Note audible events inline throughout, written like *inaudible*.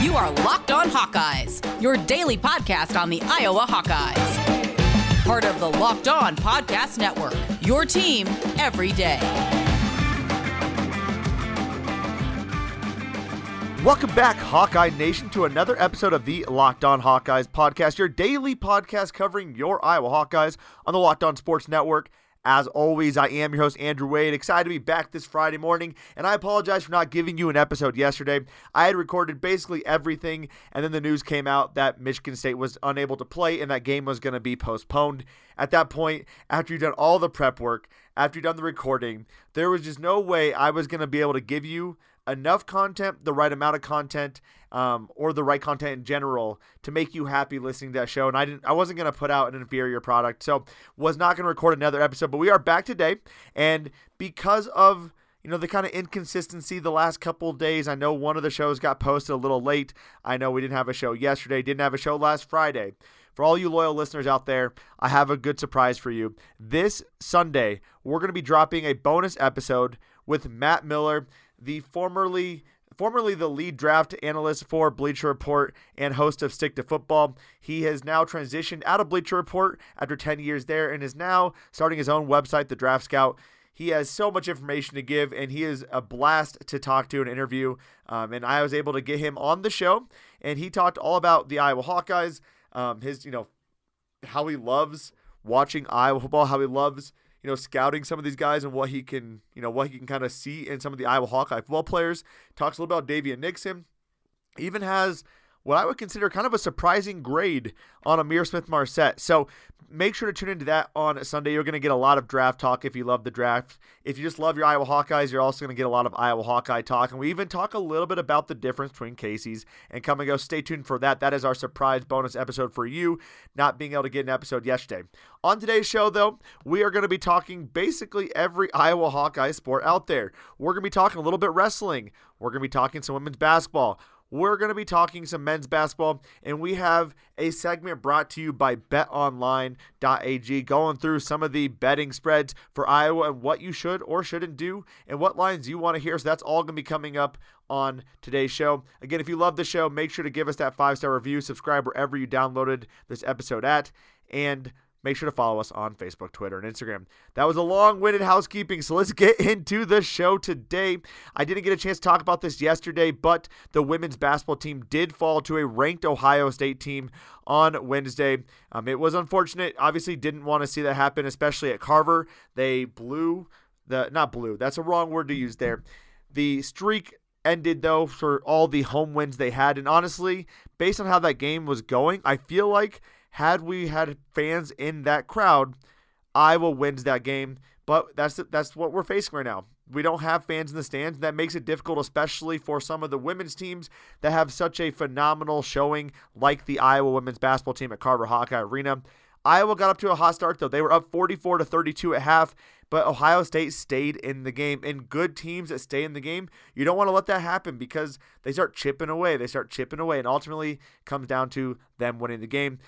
You are Locked On Hawkeyes, your daily podcast on the Iowa Hawkeyes. Part of the Locked On Podcast Network, your team every day. Welcome back, Hawkeye Nation, to another episode of the Locked On Hawkeyes podcast, your daily podcast covering your Iowa Hawkeyes on the Locked On Sports Network. As always, I am your host, Andrew Wade. Excited to be back this Friday morning, and I apologize for not giving you an episode yesterday. I had recorded basically everything, and then the news came out that Michigan State was unable to play and that game was going to be postponed. At that point, after you've done all the prep work, after you've done the recording, there was just no way I was going to be able to give you enough content, the right amount of content, um, or the right content in general to make you happy listening to that show. And I didn't, I wasn't going to put out an inferior product, so was not going to record another episode. But we are back today, and because of you know the kind of inconsistency the last couple days, I know one of the shows got posted a little late. I know we didn't have a show yesterday, didn't have a show last Friday. For all you loyal listeners out there, I have a good surprise for you. This Sunday, we're going to be dropping a bonus episode with Matt Miller the formerly formerly the lead draft analyst for Bleacher Report and host of Stick to Football. He has now transitioned out of Bleacher Report after 10 years there and is now starting his own website, The Draft Scout. He has so much information to give, and he is a blast to talk to and interview. Um, and I was able to get him on the show, and he talked all about the Iowa Hawkeyes, um, his, you know, how he loves watching Iowa football, how he loves you know, scouting some of these guys and what he can, you know, what he can kind of see in some of the Iowa Hawkeye football players. Talks a little about Daviyon Nixon. Even has what I would consider kind of a surprising grade on Ihmir Smith-Marsette. So make sure to tune into that on Sunday. You're going to get a lot of draft talk if you love the draft. If you just love your Iowa Hawkeyes, you're also going to get a lot of Iowa Hawkeye talk. And we even talk a little bit about the difference between Casey's and Kum & Go. Stay tuned for that. That is our surprise bonus episode for you, not being able to get an episode yesterday. On today's show, though, we are going to be talking basically every Iowa Hawkeye sport out there. We're going to be talking a little bit wrestling. We're going to be talking some women's basketball we're going to be talking some men's basketball, and we have a segment brought to you by betonline.ag going through some of the betting spreads for Iowa and what you should or shouldn't do and what lines you want to hear. So that's all going to be coming up on today's show. Again, if you love the show, make sure to give us that five star review, subscribe wherever you downloaded this episode at, and make sure to follow us on Facebook, Twitter, and Instagram. That was a long winded housekeeping, so let's get *laughs* into the show today. I didn't get a chance to talk about this yesterday, but the women's basketball team did fall to a ranked Ohio State team on Wednesday. Um, it was unfortunate. Obviously, didn't want to see that happen, especially at Carver. They blew the, not blew, that's a wrong word to use there. The streak ended though for all the home wins they had. And honestly, based on how that game was going, I feel like had we had fans in that crowd, Iowa wins that game. But that's that's what we're facing right now. We don't have fans in the stands. That makes it difficult, especially for some of the women's teams that have such a phenomenal showing, like the Iowa women's basketball team at Carver Hawkeye Arena. Iowa got up to a hot start though. They were up 44 to 32 at half, but Ohio State stayed in the game. And good teams that stay in the game, you don't want to let that happen because they start chipping away. They start chipping away, and ultimately comes down to them winning the game.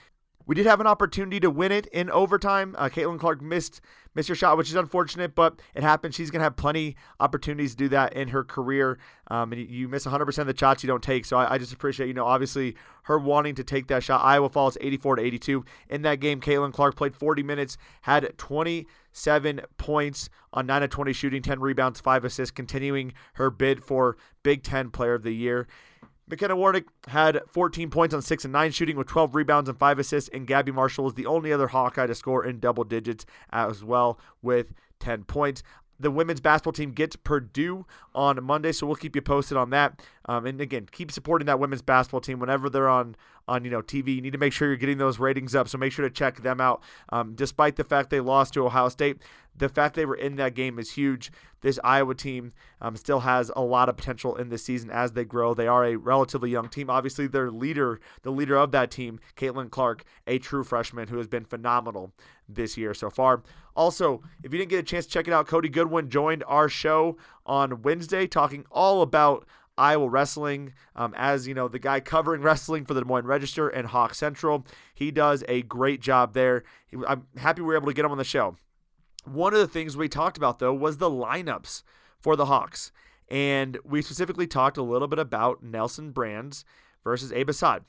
We did have an opportunity to win it in overtime. Uh, Caitlin Clark missed missed her shot, which is unfortunate, but it happened. She's going to have plenty opportunities to do that in her career. Um, and you miss 100% of the shots you don't take. So I, I, just appreciate, you know, obviously her wanting to take that shot. Iowa falls 84 to 82 in that game. Caitlin Clark played 40 minutes, had 27 points on 9 of 20 shooting, 10 rebounds, 5 assists, continuing her bid for Big Ten Player of the Year. McKenna Warnock had 14 points on 6 and 9 shooting with 12 rebounds and 5 assists, and Gabbie Marshall was the only other Hawkeye to score in double digits as well with 10 points. The women's basketball team gets Purdue on Monday, so we'll keep you posted on that. Um, and again, keep supporting that women's basketball team whenever they're on on you know TV. You need to make sure you're getting those ratings up, so make sure to check them out. Um, despite the fact they lost to Ohio State, the fact they were in that game is huge. This Iowa team um, still has a lot of potential in this season as they grow. They are a relatively young team. Obviously, their leader, the leader of that team, Caitlin Clark, a true freshman who has been phenomenal this year so far. Also, if you didn't get a chance to check it out, Cody Goodwin joined our show on Wednesday talking all about Iowa wrestling um, as you know the guy covering wrestling for the Des Moines Register and Hawk Central. He does a great job there. I'm happy we were able to get him on the show. One of the things we talked about, though, was the lineups for the Hawks. And we specifically talked a little bit about Nelson Brands versus Abe Assad.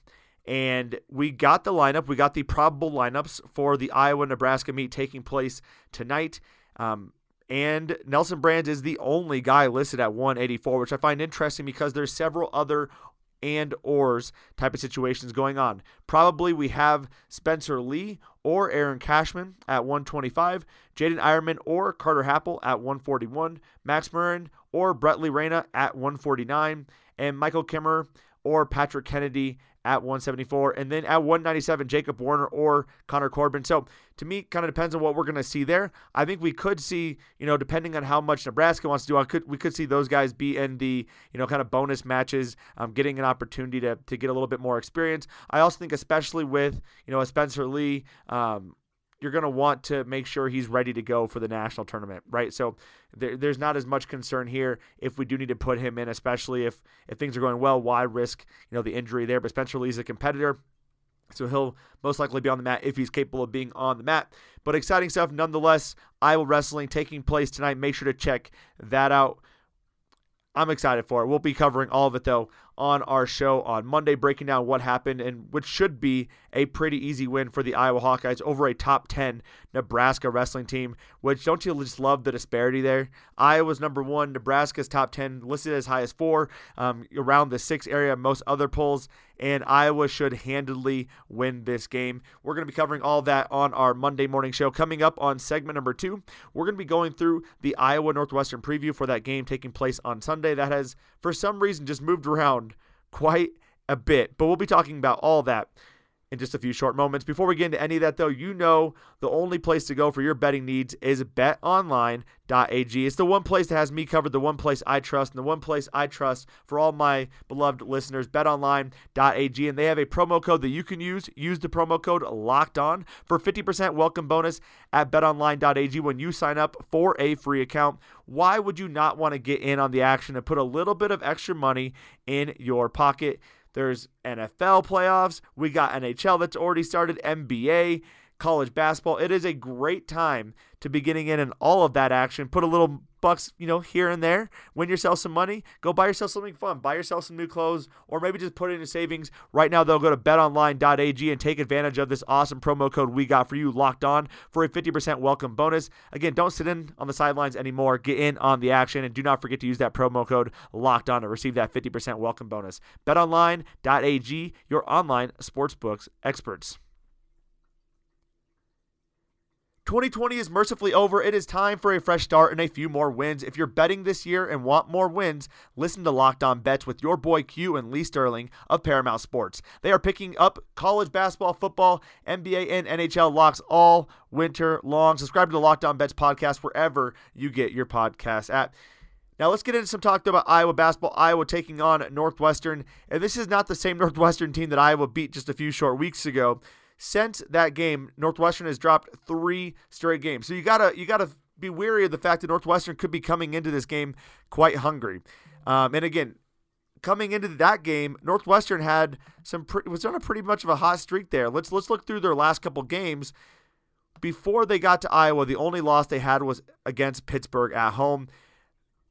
And we got the lineup. We got the probable lineups for the Iowa Nebraska meet taking place tonight. Um, and Nelson Brands is the only guy listed at 184, which I find interesting because there's several other and ors type of situations going on. Probably we have Spencer Lee or Aaron Cashman at 125, Jaydin Eierman or Carter Happel at 141, Max Murin or Brettley Reyna at 149, and Michael Kemerer or Patrick Kennedy at 174. And then at 197, Jacob Warner or Connor Corbin. So to me, kind of depends on what we're going to see there. I think we could see, you know, depending on how much Nebraska wants to do, I could we could see those guys be in the, you know, kind of bonus matches, um, getting an opportunity to, to get a little bit more experience. I also think, especially with, you know, a Spencer Lee, um, you're going to want to make sure he's ready to go for the national tournament, right? So there, there's not as much concern here if we do need to put him in, especially if if things are going well. Why risk you know the injury there? But Spencer Lee's a competitor. So he'll most likely be on the mat if he's capable of being on the mat. But exciting stuff nonetheless. Iowa Wrestling taking place tonight. Make sure to check that out. I'm excited for it. We'll be covering all of it though on our show on Monday, breaking down what happened and which should be a pretty easy win for the Iowa Hawkeyes over a top 10 Nebraska wrestling team. Which don't you just love the disparity there? Iowa's number one, Nebraska's top 10, listed as high as four, um, around the six area. Most other polls, and Iowa should handily win this game. We're going to be covering all that on our Monday morning show. Coming up on segment number two, we're going to be going through the Iowa Northwestern preview for that game taking place on Sunday. That has, for some reason, just moved around quite a bit, but we'll be talking about all that in just a few short moments. Before we get into any of that, though, you know the only place to go for your betting needs is betonline.ag. It's the one place that has me covered, the one place I trust, and the one place I trust for all my beloved listeners, betonline.ag. And they have a promo code that you can use. Use the promo code locked on for 50% welcome bonus at betonline.ag when you sign up for a free account. Why would you not want to get in on the action and put a little bit of extra money in your pocket? There's NFL playoffs. We got NHL that's already started, NBA, college basketball. It is a great time to be getting in and all of that action. Put a little bucks, you know, here and there. Win yourself some money. Go buy yourself something fun. Buy yourself some new clothes, or maybe just put it into savings. Right now, they'll go to betonline.ag and take advantage of this awesome promo code we got for you, locked on, for a 50% welcome bonus. Again, don't sit in on the sidelines anymore. Get in on the action, and do not forget to use that promo code locked on to receive that 50% welcome bonus. Betonline.ag, your online sportsbooks experts. 2020 is mercifully over. It is time for a fresh start and a few more wins. If you're betting this year and want more wins, listen to Locked On Bets with your boy Q and Lee Sterling of Paramount Sports. They are picking up college basketball, football, NBA, and NHL locks all winter long. Subscribe to the Locked On Bets podcast wherever you get your podcast at. Now let's get into some talk about Iowa basketball. Iowa taking on Northwestern, and this is not the same *laughs* Northwestern team that Iowa beat just a few short weeks ago since that game, Northwestern has dropped three straight games. So you gotta you gotta be wary of the fact that Northwestern could be coming into this game quite hungry. Um, and again, coming into that game, Northwestern had some pre- was on a pretty much of a hot streak there. Let's let's look through their last couple games. Before they got to Iowa, the only loss they had was against Pittsburgh at home.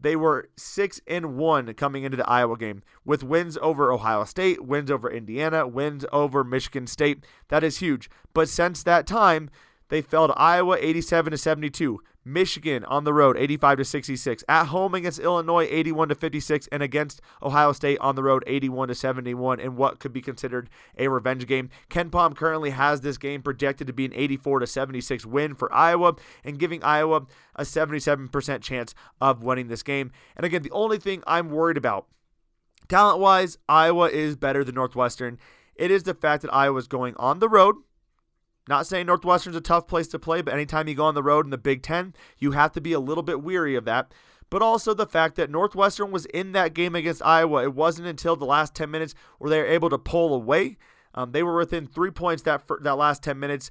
They were six and one coming into the Iowa game with wins over Ohio State, wins over Indiana, wins over Michigan State. That is huge. But since that time, they fell to Iowa 87 to 72, Michigan on the road 85 to 66, at home against Illinois 81 to 56, and against Ohio State on the road 81 to 71 in what could be considered a revenge game. KenPom currently has this game projected to be an 84 to 76 win for Iowa and giving Iowa a 77% chance of winning this game. And again, the only thing I'm worried about talent-wise, Iowa is better than Northwestern. It is the fact that Iowa is going on the road not saying Northwestern's a tough place to play, but anytime you go on the road in the Big Ten, you have to be a little bit weary of that. But also the fact that Northwestern was in that game against Iowa. It wasn't until the last 10 minutes where they were able to pull away. Um, they were within three points that that last 10 minutes.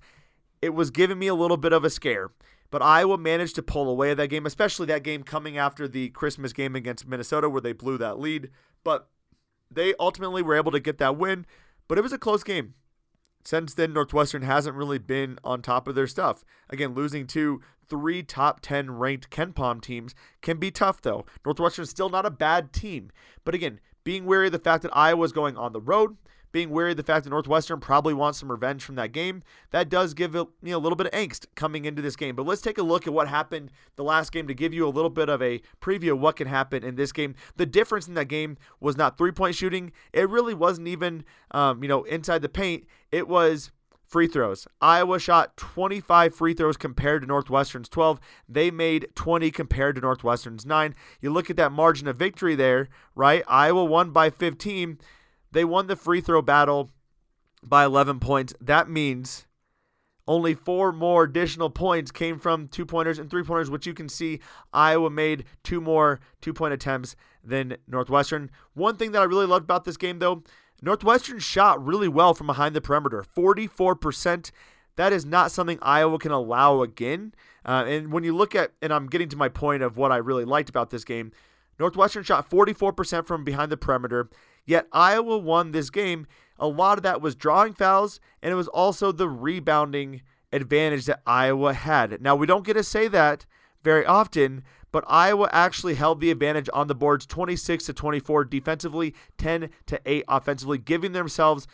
It was giving me a little bit of a scare. But Iowa managed to pull away that game, especially that game coming after the Christmas game against Minnesota where they blew that lead. But they ultimately were able to get that win. But it was a close game since then, Northwestern hasn't really been on top of their stuff. Again, losing to three top 10 ranked KenPom teams can be tough, though. Northwestern's still not a bad team. But again, being wary of the fact that Iowa's going on the road, being wary of the fact that Northwestern probably wants some revenge from that game, that does give it, you a little bit of angst coming into this game. But let's take a look at what happened the last game to give you a little bit of a preview of what can happen in this game. The difference in that game was not three point shooting. It really wasn't even, um, you know, inside the paint. It was free throws. Iowa shot 25 free throws compared to Northwestern's 12. They made 20 compared to Northwestern's 9. You look at that margin of victory there, right? Iowa won by 15. They won the free throw battle by 11 points. That means only four more additional points came from two pointers and three pointers, which you can see Iowa made two more two point attempts than Northwestern. One thing that I really loved about this game, though, Northwestern shot really well from behind the perimeter 44%. That is not something Iowa can allow again. Uh, and when you look at, and I'm getting to my point of what I really liked about this game, Northwestern shot 44% from behind the perimeter. Yet Iowa won this game. A lot of that was drawing fouls, and it was also the rebounding advantage that Iowa had. Now, we don't get to say that very often, but Iowa actually held the advantage on the boards 26 to 24 defensively, 10 to 8 offensively, giving themselves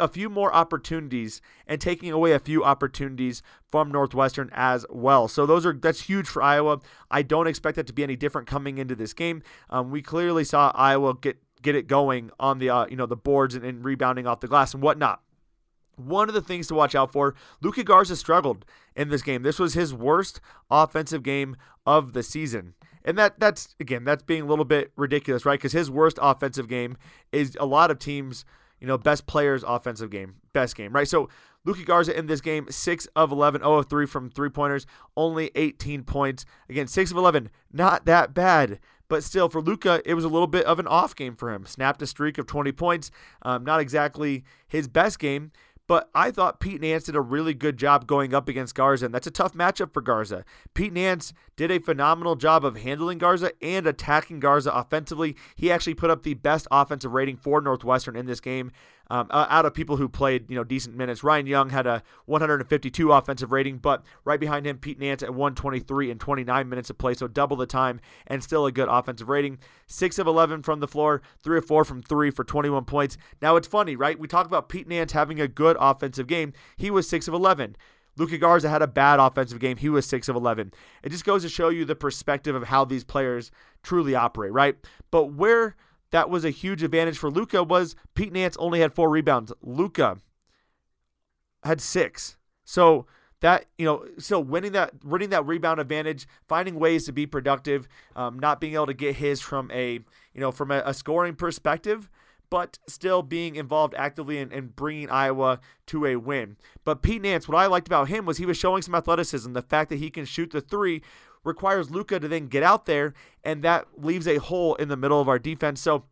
a few more opportunities and taking away a few opportunities from Northwestern as well. So those are that's huge for Iowa. I don't expect that to be any different coming into this game. Um, we clearly saw Iowa get get it going on the uh, you know the boards and, and rebounding off the glass and whatnot. One of the things to watch out for, Luka Garza struggled in this game. This was his worst offensive game of the season. And that that's again, that's being a little bit ridiculous, right? Because his worst offensive game is a lot of teams, you know, best players offensive game, best game, right? So Luka Garza in this game, 6 of 11, 0 of 3 from three pointers, only 18 points. Again, 6 of 11, not that bad. But still, for Luka, it was a little bit of an off game for him. Snapped a streak of 20 points. Um, not exactly his best game. But I thought Pete Nance did a really good job going up against Garza, and that's a tough matchup for Garza. Pete Nance did a phenomenal job of handling Garza and attacking Garza offensively. He actually put up the best offensive rating for Northwestern in this game um, out of people who played you know decent minutes. Ryan Young had a 152 offensive rating, but right behind him, Pete Nance at 123 and 29 minutes of play, so double the time and still a good offensive rating. Six of 11 from the floor, three of four from three for 21 points. Now it's funny, right? We talk about Pete Nance having a good offensive game. He was six of 11. Luka Garza had a bad offensive game. He was 6 of 11. It just goes to show you the perspective of how these players truly operate, right? But where that was a huge advantage for Luka was Pete Nance only had four rebounds. Luka had six. So that you know, so winning that winning that rebound advantage, finding ways to be productive, um, not being able to get his from a you know from a, a scoring perspective, but still being involved actively in, in, bringing Iowa to a win. But Pete Nance, what I liked about him was he was showing some athleticism. The fact that he can shoot the three requires Luka to then get out there, and that leaves a hole in the middle of our defense. So,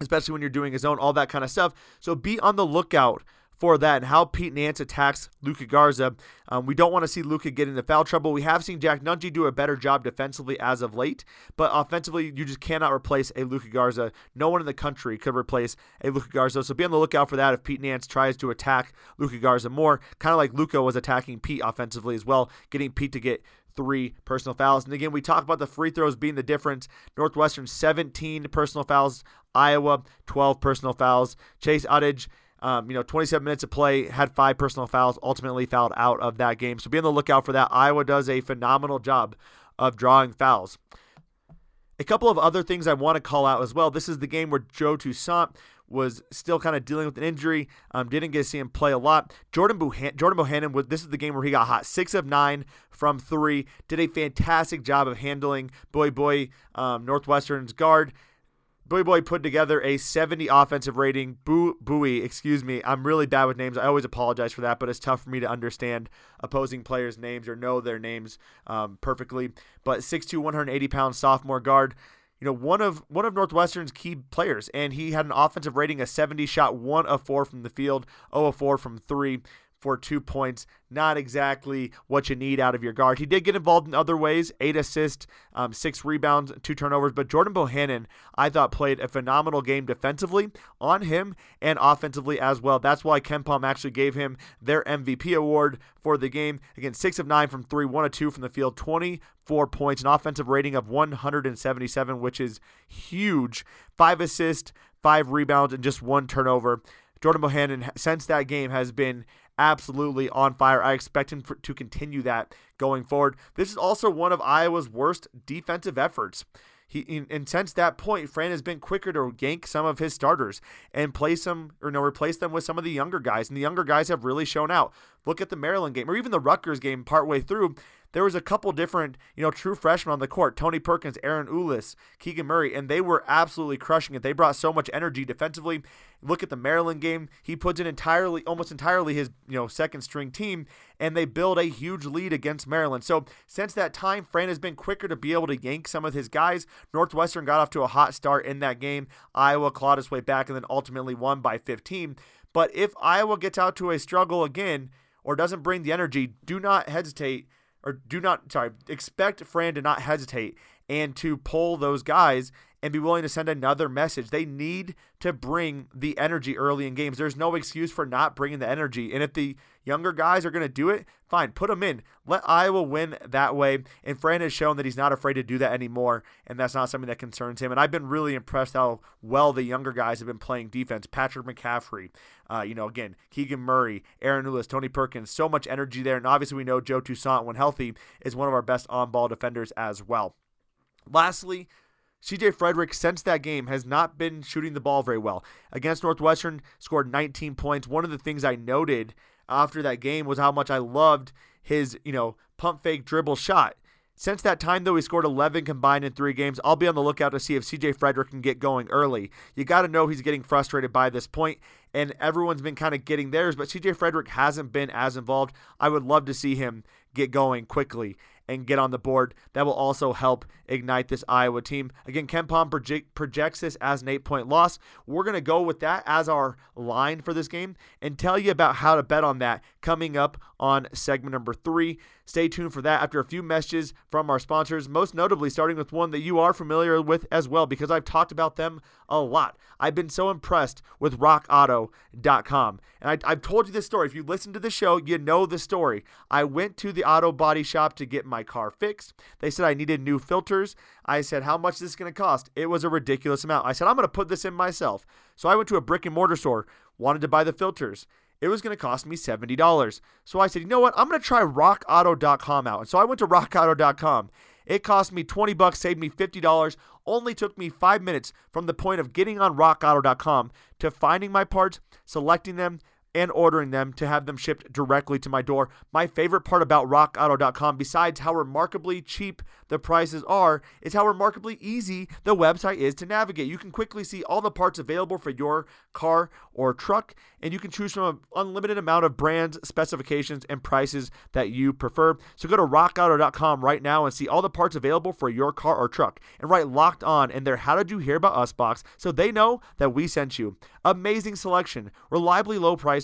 especially when you're doing his own, all that kind of stuff. So, be on the lookout for that and how Pete Nance attacks Luka Garza. Um, we don't want to see Luka get into foul trouble. We have seen Jack Nunge do a better job defensively as of late, but offensively, you just cannot replace a Luka Garza. No one in the country could replace a Luka Garza. So be on the lookout for that if Pete Nance tries to attack Luka Garza more, kind of like Luka was attacking Pete offensively as well, getting Pete to get three personal fouls. And again, we talk about the free throws being the difference. Northwestern 17 personal fouls, Iowa 12 personal fouls. Chase Audige, um, you know, 27 minutes of play, had five personal fouls, ultimately fouled out of that game. So be on the lookout for that. Iowa does a phenomenal job of drawing fouls. A couple of other things I want to call out as well. This is the game where Joe Toussaint was still kind of dealing with an injury. Um, didn't get to see him play a lot. Jordan Jordan Bohannon was this is the game where he got hot. Six of nine from three. Did a fantastic job of handling Boo Buie um, Northwestern's guard. Boo Buie put together a 70 offensive rating. Boo excuse me. I'm really bad with names. I always apologize for that, but it's tough for me to understand opposing players' names or know their names um, perfectly. But 6'2", 180 pound sophomore guard you know, one of one of Northwestern's key players, and he had an offensive rating of 70, shot one of four from the field, 0 of four from three for two points. Not exactly what you need out of your guard. He did get involved in other ways eight assists, um, six rebounds, two turnovers. But Jordan Bohannon, I thought, played a phenomenal game defensively on him and offensively as well. That's why KenPom actually gave him their MVP award for the game. Again, six of nine from three, one of two from the field, 24 points, an offensive rating of 177, which is huge. Five assists, five rebounds, and just one turnover. Jordan Bohannon, since that game, has been absolutely on fire. I expect him for, to continue that going forward. This is also one of Iowa's worst defensive efforts. He and since that point, Fran has been quicker to yank some of his starters and place them or no replace them with some of the younger guys, and the younger guys have really shown out. Look at the Maryland game or even the Rutgers game partway through there was a couple different, you know, true freshmen on the court. Tony Perkins, Ahron Ulis, Keegan Murray, and they were absolutely crushing it. They brought so much energy defensively. Look at the Maryland game. He puts in entirely, almost entirely his, you know, second string team, and they build a huge lead against Maryland. So since that time, Fran has been quicker to be able to yank some of his guys. Northwestern got off to a hot start in that game. Iowa clawed its way back and then ultimately won by 15. But if Iowa gets out to a struggle again or doesn't bring the energy, do not hesitate or do not sorry expect Fran to not hesitate and to pull those guys and be willing to send another message. They need to bring the energy early in games. There's no excuse for not bringing the energy. And if the younger guys are going to do it, fine, put them in. Let Iowa win that way. And Fran has shown that he's not afraid to do that anymore, and that's not something that concerns him. And I've been really impressed how well the younger guys have been playing defense. Patrick McCaffery, uh, you know, again, Keegan Murray, Ahron Ulis, Tony Perkins, so much energy there. And obviously, we know Joe Toussaint, when healthy, is one of our best on ball defenders as well. Lastly, CJ Frederick, since that game, has not been shooting the ball very well. Against Northwestern, scored 19 points. One of the things I noted after that game was how much I loved his, you know, pump fake dribble shot. Since that time, though, he scored 11 combined in three games. I'll be on the lookout to see if CJ Frederick can get going early. You got to know he's getting frustrated by this point, and everyone's been kind of getting theirs, but CJ Frederick hasn't been as involved. I would love to see him get going quickly and get on the board. That will also help ignite this Iowa team. Again, KenPom project, projects this as an eight point loss. We're going to go with that as our line for this game and tell you about how to bet on that coming up on segment number three. Stay tuned for that after a few messages from our sponsors, most notably starting with one that you are familiar with as well because I've talked about them a lot. I've been so impressed with rockauto.com. And I, have told you this story. If you listen to the show, you know the story. I went to the auto body shop to get my car fixed. They said I needed new filters. I said, How much is this going to cost? It was a ridiculous amount. I said, I'm going to put this in myself. So I went to a brick and mortar store, wanted to buy the filters it was going to cost me $70. So I said, you know what? I'm going to try rockauto.com out. And so I went to rockauto.com. It cost me 20 bucks, saved me $50. Only took me 5 minutes from the point of getting on rockauto.com to finding my parts, selecting them, and ordering them to have them shipped directly to my door. My favorite part about rockauto.com, besides how remarkably cheap the prices are, is how remarkably easy the website is to navigate. You can quickly see all the parts available for your car or truck, and you can choose from an unlimited amount of brands, specifications, and prices that you prefer. So go to rockauto.com right now and see all the parts available for your car or truck, and write locked on in their How Did You Hear About Us box so they know that we sent you. Amazing selection, reliably low prices,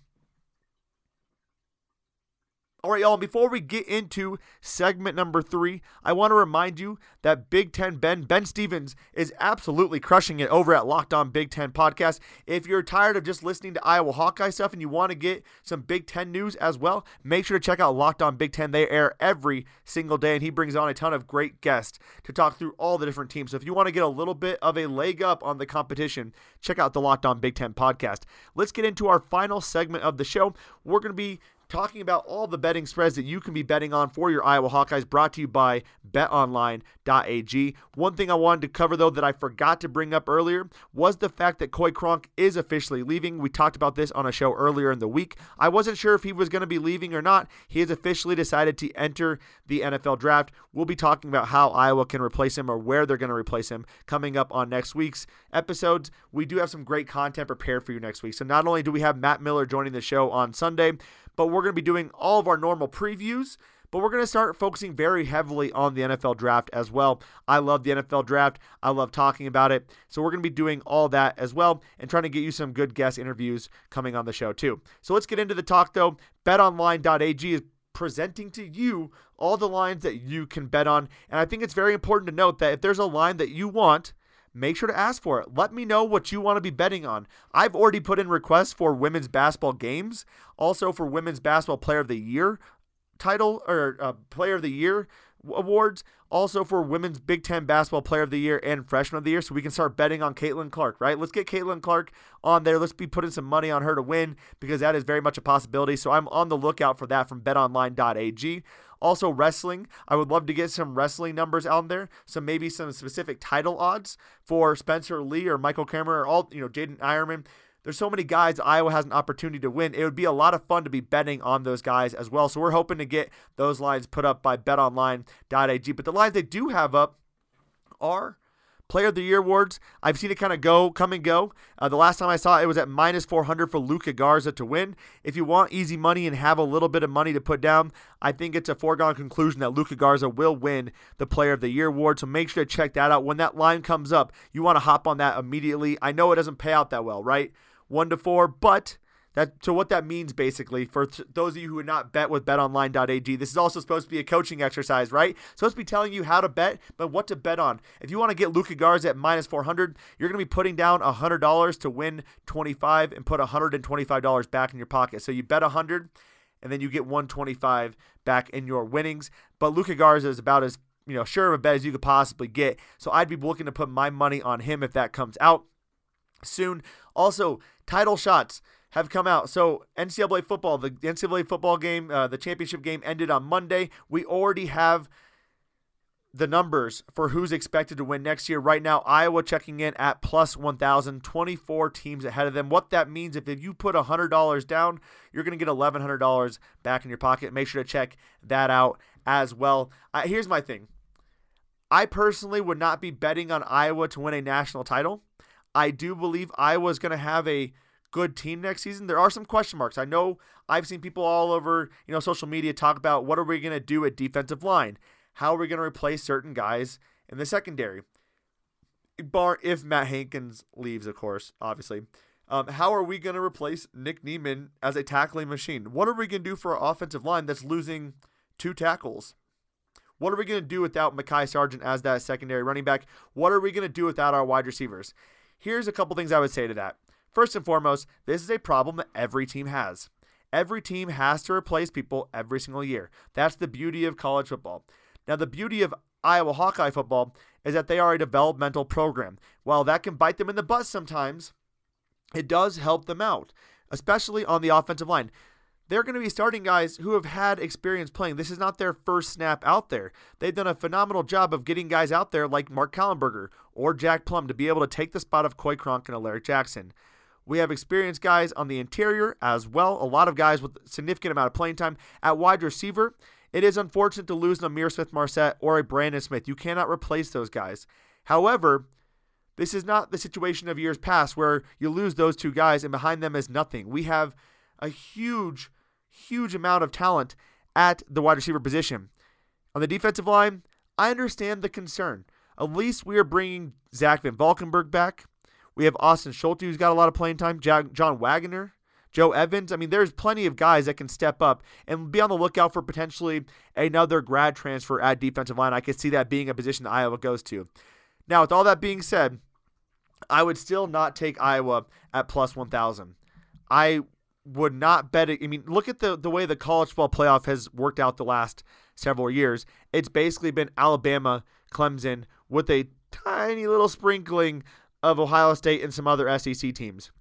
All right, y'all, before we get into segment number three, I want to remind you that Big Ten Ben, Ben Stevens, is absolutely crushing it over at Locked On Big Ten Podcast. If you're tired of just listening to Iowa Hawkeye stuff and you want to get some Big Ten news as well, make sure to check out Locked On Big Ten. They air every single day, and he brings on a ton of great guests to talk through all the different teams. So if you want to get a little bit of a leg up on the competition, check out the Locked On Big Ten Podcast. Let's get into our final segment of the show. We're going to be talking about all the betting spreads that you can be betting on for your Iowa Hawkeyes, brought to you by betonline.ag. One thing I wanted to cover, though, that I forgot to bring up earlier was the fact that Coy Cronk is officially leaving. We talked about this on a show earlier in the week. I wasn't sure if he was going to be leaving or not. He has officially decided to enter the NFL draft. We'll be talking about how Iowa can replace him or where they're going to replace him coming up on next week's episodes. We do have some great content prepared for you next week. So not only do we have Matt Miller joining the show on Sunday, but we're going to be doing all of our normal previews. But we're going to start focusing very heavily on the NFL draft as well. I love the NFL draft. I love talking about it. So we're going to be doing all that as well and trying to get you some good guest interviews coming on the show too. So let's get into the talk though. BetOnline.ag is presenting to you all the lines that you can bet on. And I think it's very important to note that if there's a line that you want, make sure to ask for it. Let me know what you want to be betting on. I've already put in requests for women's basketball games, also for women's basketball player of the year title or uh, player of the year awards, also for Women's Big Ten Basketball Player of the Year and Freshman of the Year, so we can start betting on Caitlin Clark, right? Let's get Caitlin Clark on there. Let's be putting some money on her to win because that is very much a possibility. So I'm on the lookout for that from betonline.ag. Also, wrestling. I would love to get some wrestling numbers out there. So maybe some specific title odds for Spencer Lee or Michael Kemerer or all, you know, Jaydin Eierman. There's so many guys Iowa has an opportunity to win. It would be a lot of fun to be betting on those guys as well. So we're hoping to get those lines put up by betonline.ag. But the lines they do have up are Player of the Year awards. I've seen it kind of go, come and go. Uh, the last time I saw it, it was at minus 400 for Luka Garza to win. If you want easy money and have a little bit of money to put down, I think it's a foregone conclusion that Luka Garza will win the Player of the Year award. So make sure to check that out. When that line comes up, you want to hop on that immediately. I know it doesn't pay out that well, right? One to four, but that so what that means basically for th- those of you who would not bet with betonline.ag, this is also supposed to be a coaching exercise, right? Supposed to be telling you how to bet, but what to bet on. If you want to get Luka Garza at minus 400, you're going to be putting down $100 to win 25 and put $125 back in your pocket. So you bet 100 and then you get 125 back in your winnings. But Luka Garza is about as you know sure of a bet as you could possibly get. So I'd be looking to put my money on him if that comes out soon. Also, title shots have come out. So NCAA football, the NCAA football game, uh, the championship game ended on Monday. We already have the numbers for who's expected to win next year. Right now, Iowa checking in at plus 1,000, 24 teams ahead of them. What that means, if, you put $100 down, you're going to get $1,100 back in your pocket. Make sure to check that out as well. Here's my thing I personally would not be betting on Iowa to win a national title. I do believe Iowa is going to have a good team next season. There are some question marks. I know I've seen people all over, you know, social media talk about what are we going to do at defensive line? How are we going to replace certain guys in the secondary? Bar if Matt Hankins leaves, of course, obviously. Um, how are we going to replace Nick Niemann as a tackling machine? What are we going to do for our offensive line that's losing two tackles? What are we going to do without Mekhi Sargent as that secondary running back? What are we going to do without our wide receivers? Here's a couple things I would say to that. First and foremost, this is a problem that every team has. Every team has to replace people every single year. That's the beauty of college football. Now, the beauty of Iowa Hawkeye football is that they are a developmental program. While that can bite them in the butt sometimes, it does help them out, especially on the offensive line. They're going to be starting guys who have had experience playing. This is not their first snap out there. They've done a phenomenal job of getting guys out there like Mark Kallenberger or Jack Plumb to be able to take the spot of Coy Cronk and Alaric Jackson. We have experienced guys on the interior as well, a lot of guys with significant amount of playing time. At wide receiver, it is unfortunate to lose an Ihmir Smith-Marsette or a Brandon Smith. You cannot replace those guys. However, this is not the situation of years past where you lose those two guys and behind them is nothing. We have a huge, huge amount of talent at the wide receiver position. On the defensive line, I understand the concern. At least we are bringing Zach Van Valkenburg back. We have Austin Schulte, who's got a lot of playing time. John Waggoner, Joe Evans. I mean, there's plenty of guys that can step up and be on the lookout for potentially another grad transfer at defensive line. I could see that being a position that Iowa goes to. Now, with all that being said, I would still not take Iowa at plus 1,000. I would not bet it. I mean, look at the, the way the college football playoff has worked out the last several years. It's basically been Alabama, Clemson with a tiny little sprinkling of Ohio State and some other SEC teams.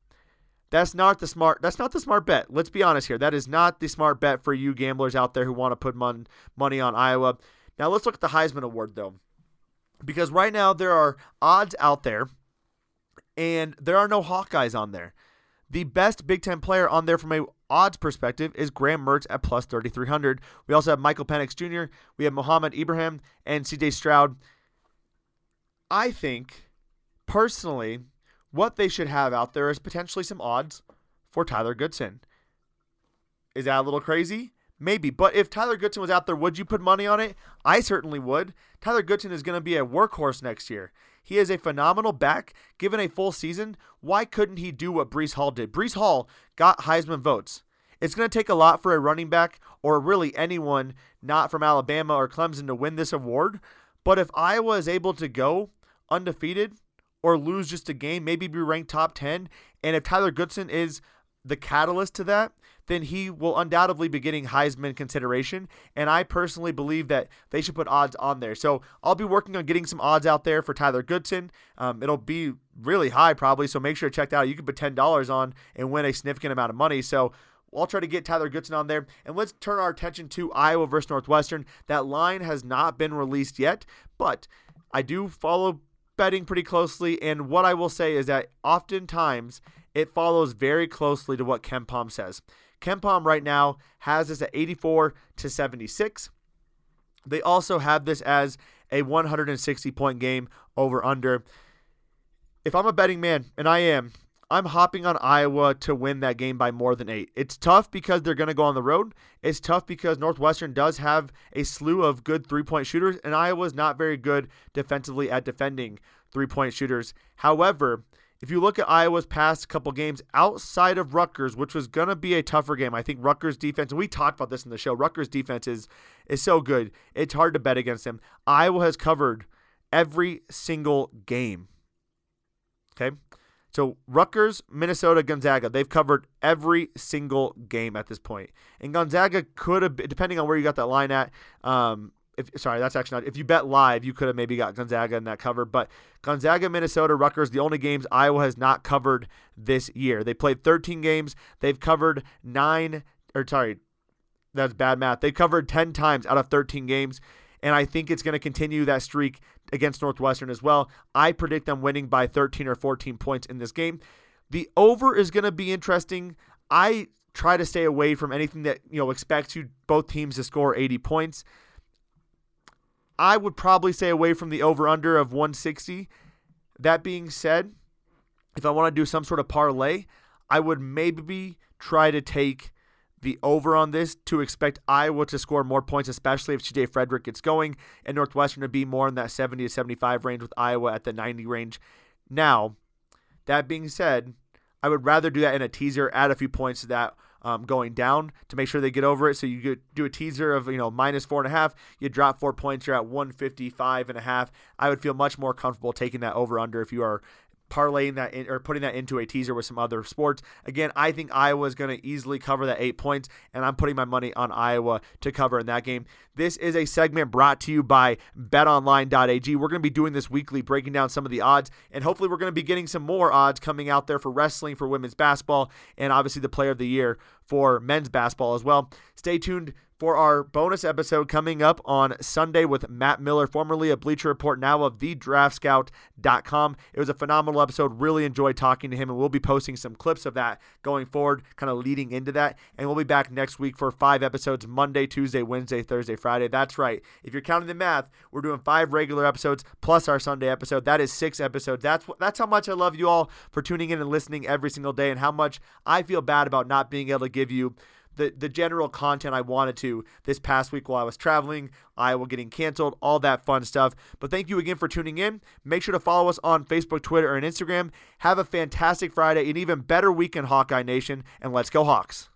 That's not the smart. That's not the smart bet. Let's be honest here. That is not the smart bet for you gamblers out there who want to put mon- money on Iowa. Now let's look at the Heisman Award though, because right now there are odds out there, and there are no Hawkeyes on there. The best Big Ten player on there from a odds perspective is Graham Mertz at plus 3,300. We also have Michael Penix Jr., we have Mohamed Ibrahim, and CJ Stroud. I think Personally, what they should have out there is potentially some odds for Tyler Goodson. Is that a little crazy? Maybe. But if Tyler Goodson was out there, would you put money on it? I certainly would. Tyler Goodson is going to be a workhorse next year. He is a phenomenal back. Given a full season, why couldn't he do what Breece Hall did? Breece Hall got Heisman votes. It's going to take a lot for a running back or really anyone not from Alabama or Clemson to win this award. But if Iowa is able to go undefeated or lose just a game, maybe be ranked top 10. And if Tyler Goodson is the catalyst to that, then he will undoubtedly be getting Heisman consideration. And I personally believe that they should put odds on there. So I'll be working on getting some odds out there for Tyler Goodson. Um, it'll be really high probably, so make sure to check that out. You can put ten dollars on and win a significant amount of money. So I'll try to get Tyler Goodson on there. And let's turn our attention to Iowa versus Northwestern. That line has not been released yet, but I do follow betting pretty closely. And what I will say is that oftentimes it follows very closely to what KenPom says. KenPom right now has this at 84 to 76. They also have this as a 160 point game over under. If I'm a betting man, and I am, I'm hopping on Iowa to win that game by more than eight. It's tough because they're going to go on the road. It's tough because Northwestern does have a slew of good three point shooters, and Iowa's not very good defensively at defending three point shooters. However, if you look at Iowa's past couple games outside of Rutgers, which was going to be a tougher game, I think Rutgers defense, and we talked about this in the show, Rutgers defense is, is so good. It's hard to bet against them. Iowa has covered every single game. Okay. So Rutgers, Minnesota, Gonzaga, they've covered every single game at this point. And Gonzaga could have, depending on where you got that line at, um, if, sorry, that's actually not. If you bet live, you could have maybe got Gonzaga in that cover. But Gonzaga, Minnesota, Rutgers, the only games Iowa has not covered this year. They played 13 games. They've covered nine, or sorry, that's bad math. They covered 10 times out of 13 games. And I think it's going to continue that streak against Northwestern as well. I predict them winning by 13 or 14 points in this game. The over is going to be interesting. I try to stay away from anything that you know expects you both teams to score 80 points. I would probably stay away from the over under of 160. That being said, if I want to do some sort of parlay, I would maybe try to take the over on this to expect Iowa to score more points, especially if CJ Frederick gets going, and Northwestern to be more in that 70 to 75 range with Iowa at the 90 range. Now, that being said, I would rather do that in a teaser, add a few points to that um, going down to make sure they get over it. So you do a teaser of you know minus four and a half. You drop four points. You're at 155 and a half. I would feel much more comfortable taking that over under if you are parlaying that in, or putting that into a teaser with some other sports. Again, I think Iowa is going to easily cover that eight points, and I'm putting my money on Iowa to cover in that game. This is a segment brought to you by betonline.ag. We're going to be doing this weekly, breaking down some of the odds, and hopefully, we're going to be getting some more odds coming out there for wrestling, for women's basketball, and obviously the player of the year for men's basketball as well. Stay tuned for our bonus episode coming up on Sunday with Matt Miller, formerly of Bleacher Report, now of thedraftscout.com. It was a phenomenal episode. Really enjoyed talking to him, and we'll be posting some clips of that going forward, kind of leading into that. And we'll be back next week for five episodes Monday, Tuesday, Wednesday, Thursday, Friday. That's right. If you're counting the math, we're doing five regular episodes plus our Sunday episode. That is six episodes. That's that's how much I love you all for tuning in and listening every single day, and how much I feel bad about not being able to give you the the general content I wanted to this past week while I was traveling, Iowa getting canceled, all that fun stuff. But thank you again for tuning in. Make sure to follow us on Facebook, Twitter, and Instagram. Have a fantastic Friday, an even better weekend, Hawkeye Nation, and let's go Hawks.